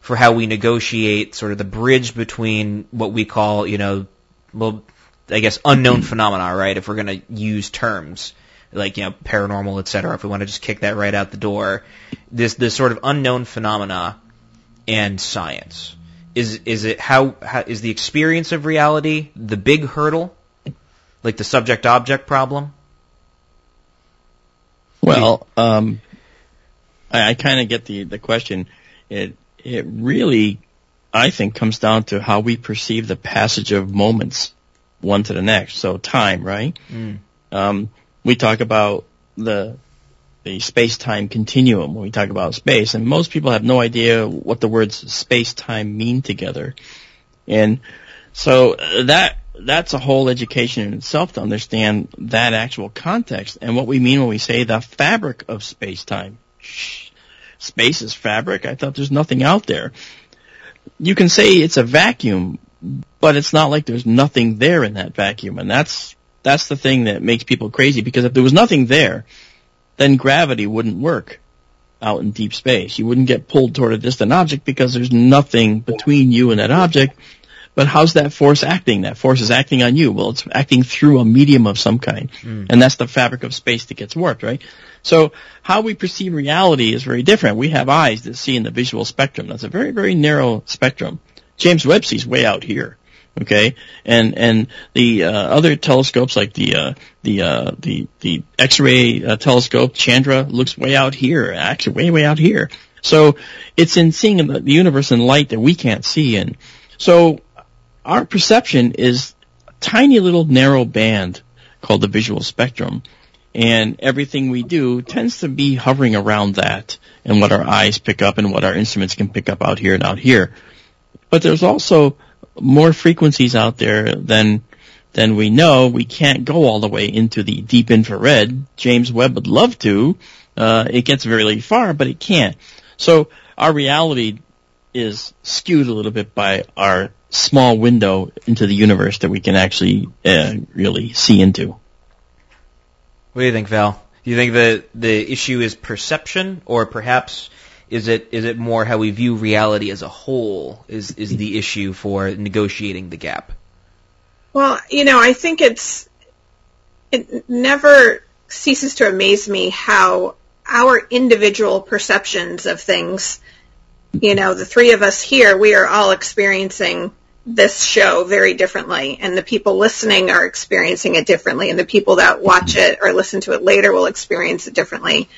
for how we negotiate sort of the bridge between what we call you know well I guess unknown phenomena, right? If we're going to use terms like you know paranormal, et cetera, If we want to just kick that right out the door, this this sort of unknown phenomena and science is is it how, how is the experience of reality the big hurdle, like the subject object problem?
Well, um, I, I kind of get the the question. It it really, I think, comes down to how we perceive the passage of moments, one to the next. So time, right?
Mm.
Um, we talk about the the space time continuum when we talk about space, and most people have no idea what the words space time mean together, and so that that's a whole education in itself to understand that actual context and what we mean when we say the fabric of space time. Space is fabric. I thought there's nothing out there. You can say it's a vacuum, but it's not like there's nothing there in that vacuum, and that's that's the thing that makes people crazy because if there was nothing there, then gravity wouldn't work out in deep space. You wouldn't get pulled toward a distant object because there's nothing between you and that object. But how's that force acting? That force is acting on you. Well, it's acting through a medium of some kind.
Mm.
And that's the fabric of space that gets warped, right? So how we perceive reality is very different. We have eyes that see in the visual spectrum. That's a very, very narrow spectrum. James Webb sees way out here. Okay, and and the uh, other telescopes like the uh, the uh, the the X-ray uh, telescope Chandra looks way out here, actually way way out here. So it's in seeing the, universe in light that we can't see, and so our perception is a tiny little narrow band called the visual spectrum, and everything we do tends to be hovering around that and what our eyes pick up and what our instruments can pick up out here and out here. But there's also more frequencies out there than than we know. We can't go all the way into the deep infrared. James Webb would love to. Uh, it gets very far, but it can't. So our reality is skewed a little bit by our small window into the universe that we can actually uh, really see into.
What do you think, Val? Do you think that the issue is perception, or perhaps is it is it more how we view reality as a whole is is the issue for negotiating the gap?
Well, you know, I think it's it never ceases to amaze me how our individual perceptions of things, you know, the three of us here, we are all experiencing this show very differently and the people listening are experiencing it differently and the people that watch it or listen to it later will experience it differently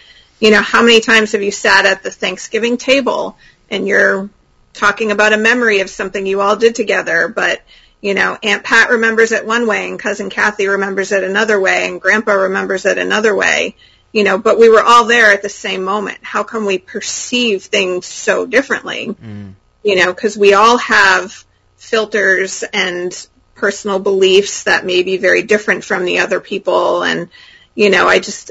you know, how many times have you sat at the Thanksgiving table and you're talking about a memory of something you all did together, but you know, Aunt Pat remembers it one way and cousin Kathy remembers it another way and grandpa remembers it another way, you know, but we were all there at the same moment. How come we perceive things so differently?
Mm.
You know, cause we all have filters and personal beliefs that may be very different from the other people. And, you know, I just,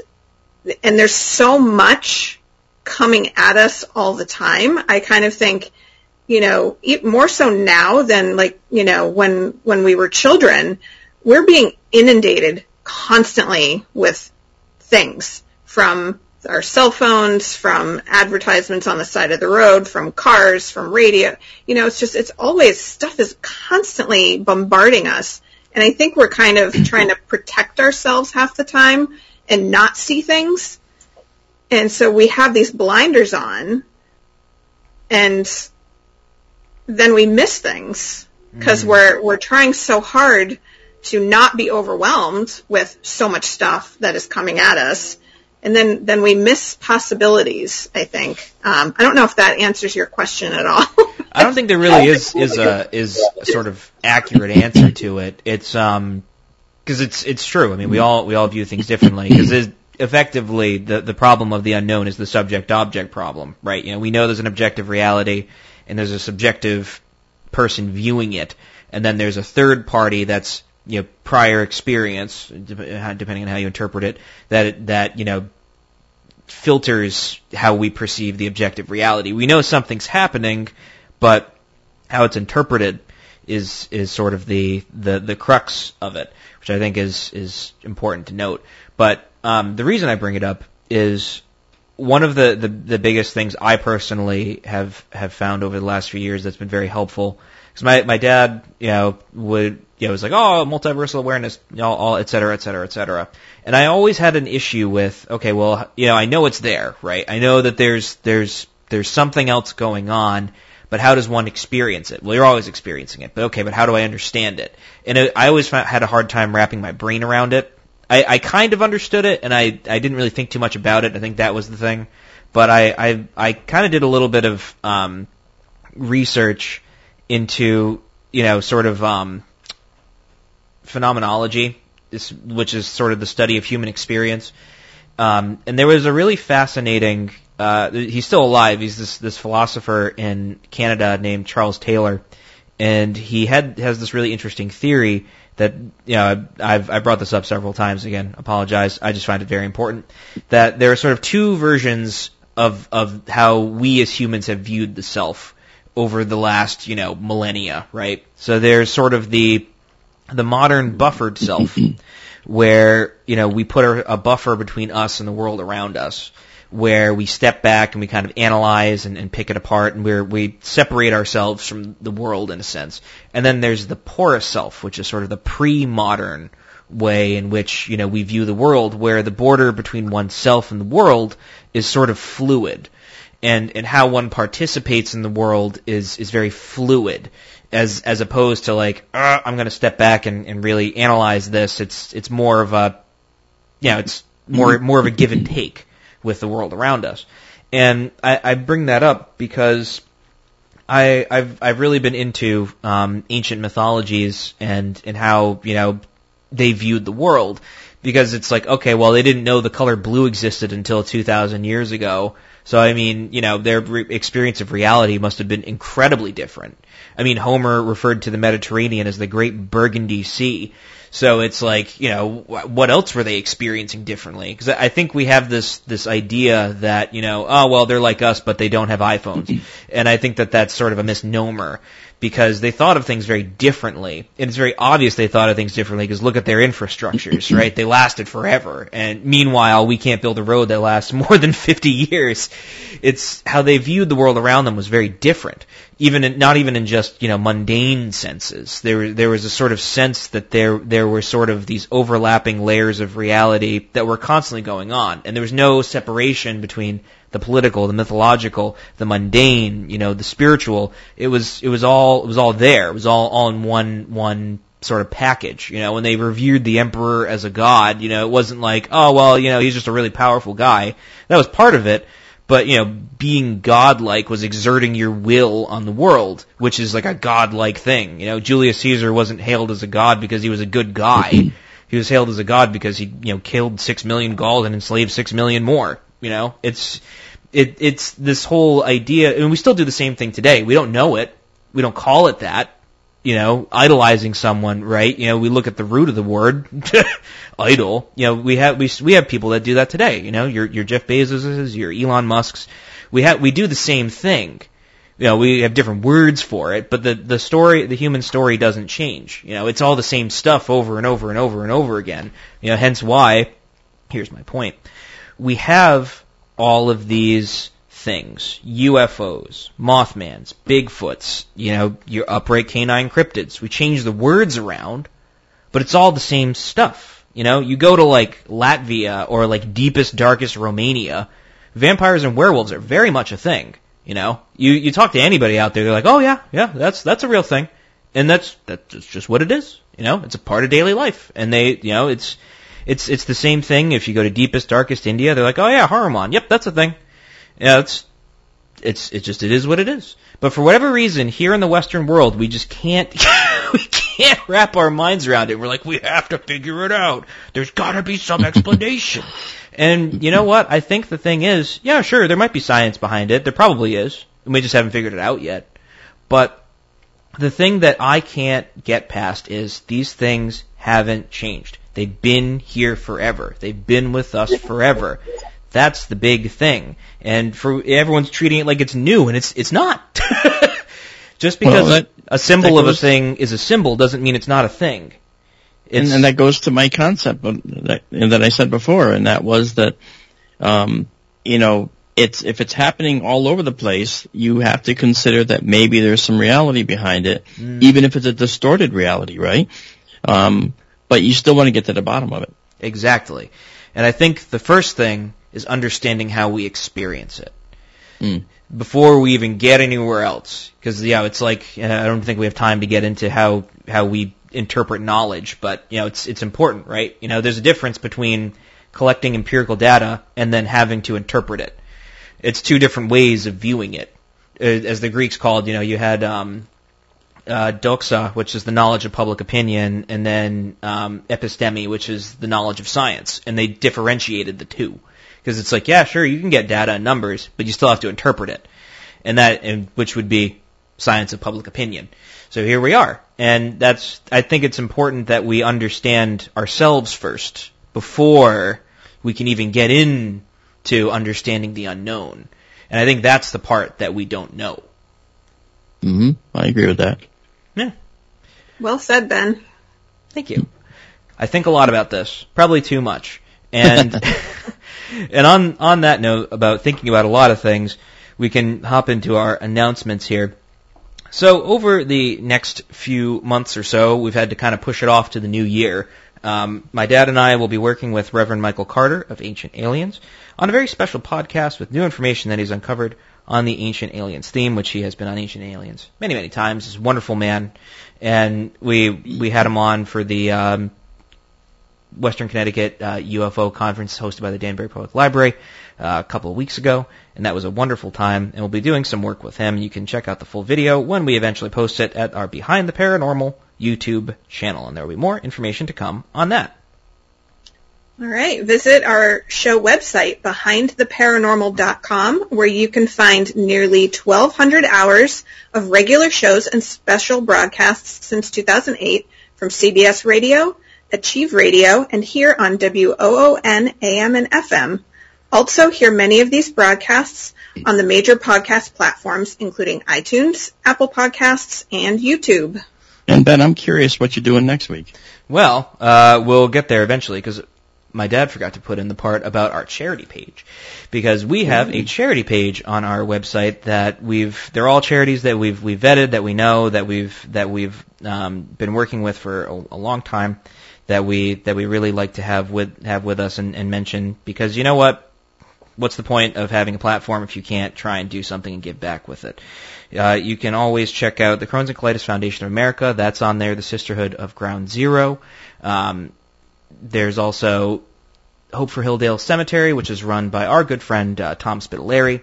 and there's so much coming at us all the time. I kind of think, you know, more so now than like, you know, when, when we were children, we're being inundated constantly with things from our cell phones, from advertisements on the side of the road, from cars, from radio. You know, it's just, it's always, stuff is constantly bombarding us. And I think we're kind of trying to protect ourselves half the time and not see things. And so we have these blinders on and then we miss things because mm. we're, we're trying so hard to not be overwhelmed with so much stuff that is coming at us. And then, then we miss possibilities, I think. Um, I don't know if that answers your question at all.
I don't think there really is is a is a sort of accurate answer to it. It's um because it's it's true. I mean, we mm-hmm. all we all view things differently because effectively the the problem of the unknown is the subject object problem, right? You know, we know there's an objective reality and there's a subjective person viewing it, and then there's a third party that's you know prior experience, depending on how you interpret it, that that you know filters how we perceive the objective reality. We know something's happening, but how it's interpreted is is sort of the the the crux of it, which I think is is important to note. But um, the reason I bring it up is one of the, the, the biggest things I personally have have found over the last few years that's been very helpful. Because my my dad, you know, would you know was like, oh, multiversal awareness, all et cetera, et cetera, et cetera. And I always had an issue with, okay, well, you know, I know it's there, right? I know that there's there's there's something else going on, but how does one experience it? Well, you're always experiencing it, but okay, but how do I understand it? And it, I always found, had a hard time wrapping my brain around it. I, I kind of understood it, and I I didn't really think too much about it. I think that was the thing, but I I, I kind of did a little bit of um, research into you know sort of um, phenomenology, which is sort of the study of human experience. Um, and there was a really fascinating. Uh, he's still alive. He's this this philosopher in Canada named Charles Taylor, and he had has this really interesting theory that you know I've I brought this up several times. Again, apologize. I just find it very important that there are sort of two versions of of how we as humans have viewed the self over the last you know millennia, right? So there's sort of the the modern buffered self, where you know we put a, a buffer between us and the world around us where we step back and we kind of analyze and, and pick it apart and we we separate ourselves from the world in a sense. And then there's the porous self, which is sort of the pre-modern way in which, you know, we view the world where the border between oneself and the world is sort of fluid. And, and how one participates in the world is, is very fluid as, as opposed to like, uh, I'm going to step back and, and really analyze this. It's, it's more of a, you know, it's more, more of a give and take with the world around us. And I, I bring that up because I, I've I've really been into um, ancient mythologies and and how you know they viewed the world because it's like okay, well they didn't know the color blue existed until 2,000 years ago. So I mean, you know, their re- experience of reality must have been incredibly different. I mean, Homer referred to the Mediterranean as the Great Burgundy Sea. So it's like, you know, what else were they experiencing differently? Because I think we have this this idea that, you know, oh well, they're like us, but they don't have iPhones, and I think that that's sort of a misnomer because they thought of things very differently. And it's very obvious they thought of things differently because look at their infrastructures, right? They lasted forever. And meanwhile, we can't build a road that lasts more than 50 years. It's how they viewed the world around them was very different. Even in, not even in just, you know, mundane senses. There, there was a sort of sense that there, there were sort of these overlapping layers of reality that were constantly going on. And there was no separation between the political, the mythological, the mundane, you know, the spiritual. It was it was all it was all there. It was all all in one one sort of package. You know, when they revered the emperor as a god, you know, it wasn't like, oh well, you know, he's just a really powerful guy. That was part of it. But, you know, being godlike was exerting your will on the world, which is like a godlike thing. You know, Julius Caesar wasn't hailed as a god because he was a good guy. he was hailed as a god because he, you know, killed six million Gauls and enslaved six million more. You know, it's it, it's this whole idea, and we still do the same thing today. We don't know it. We don't call it that. You know, idolizing someone, right? You know, we look at the root of the word, idol. You know, we have we we have people that do that today. You know, your your Jeff Bezos's, your Elon Musk's. We have we do the same thing. You know, we have different words for it, but the the story, the human story, doesn't change. You know, it's all the same stuff over and over and over and over again. You know, hence why. Here's my point we have all of these things. UFOs, Mothmans, Bigfoots, you know, your upright canine cryptids. We change the words around, but it's all the same stuff. You know, you go to like Latvia or like deepest, darkest Romania, vampires and werewolves are very much a thing. You know, you, you talk to anybody out there, they're like, oh yeah, yeah, that's, that's a real thing. And that's, that's just what it is. You know, it's a part of daily life. And they, you know, it's, it's it's the same thing if you go to deepest darkest India. They're like, oh yeah, Hanuman. Yep, that's a thing. Yeah, it's it's it's just it is what it is. But for whatever reason, here in the Western world, we just can't we can't wrap our minds around it. We're like, we have to figure it out. There's got to be some explanation. and you know what? I think the thing is, yeah, sure, there might be science behind it. There probably is. We just haven't figured it out yet. But the thing that I can't get past is these things haven't changed. They've been here forever. They've been with us forever. That's the big thing. And for everyone's treating it like it's new, and it's it's not. Just because well, that, a symbol of a thing is a symbol doesn't mean it's not a thing.
And, and, that goes to my concept that, that I said before, and that was that, um, you know, it's if it's happening all over the place, you have to consider that maybe there's some reality behind it, mm. even if it's a distorted reality, right? Um, but you still want to get to the bottom of it.
Exactly. And I think the first thing is understanding how we experience it. Mm. Before we even get anywhere else. Because, yeah, it's like, I don't think we have time to get into how, how we interpret knowledge, but, you know, it's, it's important, right? You know, there's a difference between collecting empirical data and then having to interpret it. It's two different ways of viewing it. As the Greeks called, you know, you had, um, uh, doxa, which is the knowledge of public opinion, and then um, episteme, which is the knowledge of science, and they differentiated the two because it's like, yeah, sure, you can get data and numbers, but you still have to interpret it, and that, and which would be science of public opinion. So here we are, and that's, I think it's important that we understand ourselves first before we can even get in to understanding the unknown, and I think that's the part that we don't know.
hmm I agree with that.
Yeah.
Well said, Ben.
Thank you. I think a lot about this, probably too much. And and on on that note about thinking about a lot of things, we can hop into our announcements here. So over the next few months or so, we've had to kind of push it off to the new year. Um, my dad and I will be working with Reverend Michael Carter of Ancient Aliens on a very special podcast with new information that he's uncovered on the Ancient Aliens theme, which he has been on Ancient Aliens many, many times. He's a wonderful man, and we we had him on for the um, Western Connecticut uh, UFO conference hosted by the Danbury Public Library uh, a couple of weeks ago, and that was a wonderful time. And we'll be doing some work with him. You can check out the full video when we eventually post it at our Behind the Paranormal YouTube channel, and there will be more information to come on that.
All right. Visit our show website, behindtheparanormal.com, where you can find nearly 1,200 hours of regular shows and special broadcasts since 2008 from CBS Radio, Achieve Radio, and here on WOON AM and FM. Also hear many of these broadcasts on the major podcast platforms, including iTunes, Apple Podcasts, and YouTube.
And Ben, I'm curious what you're doing next week.
Well, uh, we'll get there eventually because my dad forgot to put in the part about our charity page because we have a charity page on our website that we've they're all charities that we've we've vetted that we know that we've that we've um, been working with for a, a long time that we that we really like to have with have with us and, and mention because you know what what's the point of having a platform if you can't try and do something and give back with it? Uh, you can always check out the Crohn's and Colitis Foundation of America. That's on there. The Sisterhood of Ground Zero. Um, there's also Hope for Hilldale Cemetery, which is run by our good friend uh, Tom Spitaleri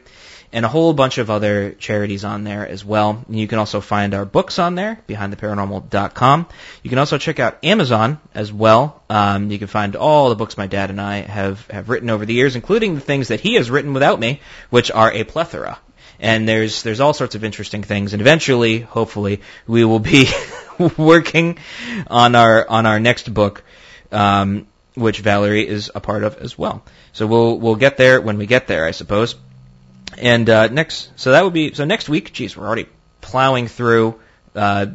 and a whole bunch of other charities on there as well. And You can also find our books on there, behindtheparanormal.com. You can also check out Amazon as well. Um, you can find all the books my dad and I have, have written over the years, including the things that he has written without me, which are a plethora. And there's there's all sorts of interesting things, and eventually, hopefully, we will be working on our on our next book, um, which Valerie is a part of as well. So we'll we'll get there when we get there, I suppose. And uh, next, so that would be so next week. Geez, we're already plowing through uh,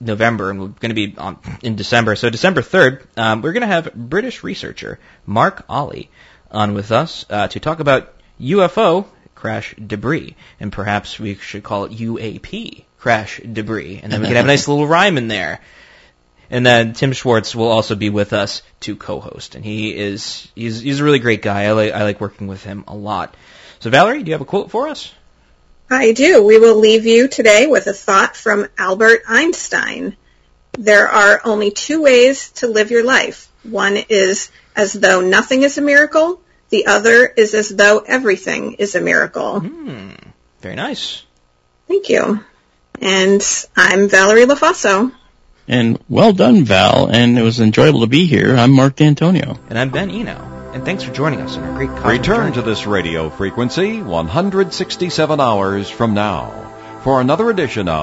November, and we're going to be on in December. So December third, um, we're going to have British researcher Mark Olly on with us uh, to talk about UFO crash debris, and perhaps we should call it UAP crash debris, and then we can have a nice little rhyme in there. And then Tim Schwartz will also be with us to co-host, and he is he's he's a really great guy. I like I like working with him a lot. So, Valerie, do you have a quote for us?
I do. We will leave you today with a thought from Albert Einstein. There are only two ways to live your life. One is as though nothing is a miracle. The other is as though everything is a miracle.
Hmm. Very nice.
Thank you. And I'm Valerie Lofaso.
And well done, Val. And it was enjoyable to be here. I'm Marc Dantonio.
And I'm Ben Eno. And thanks for joining us on our great cosmic
Return
journey.
to this radio frequency 167 hours from now for another edition of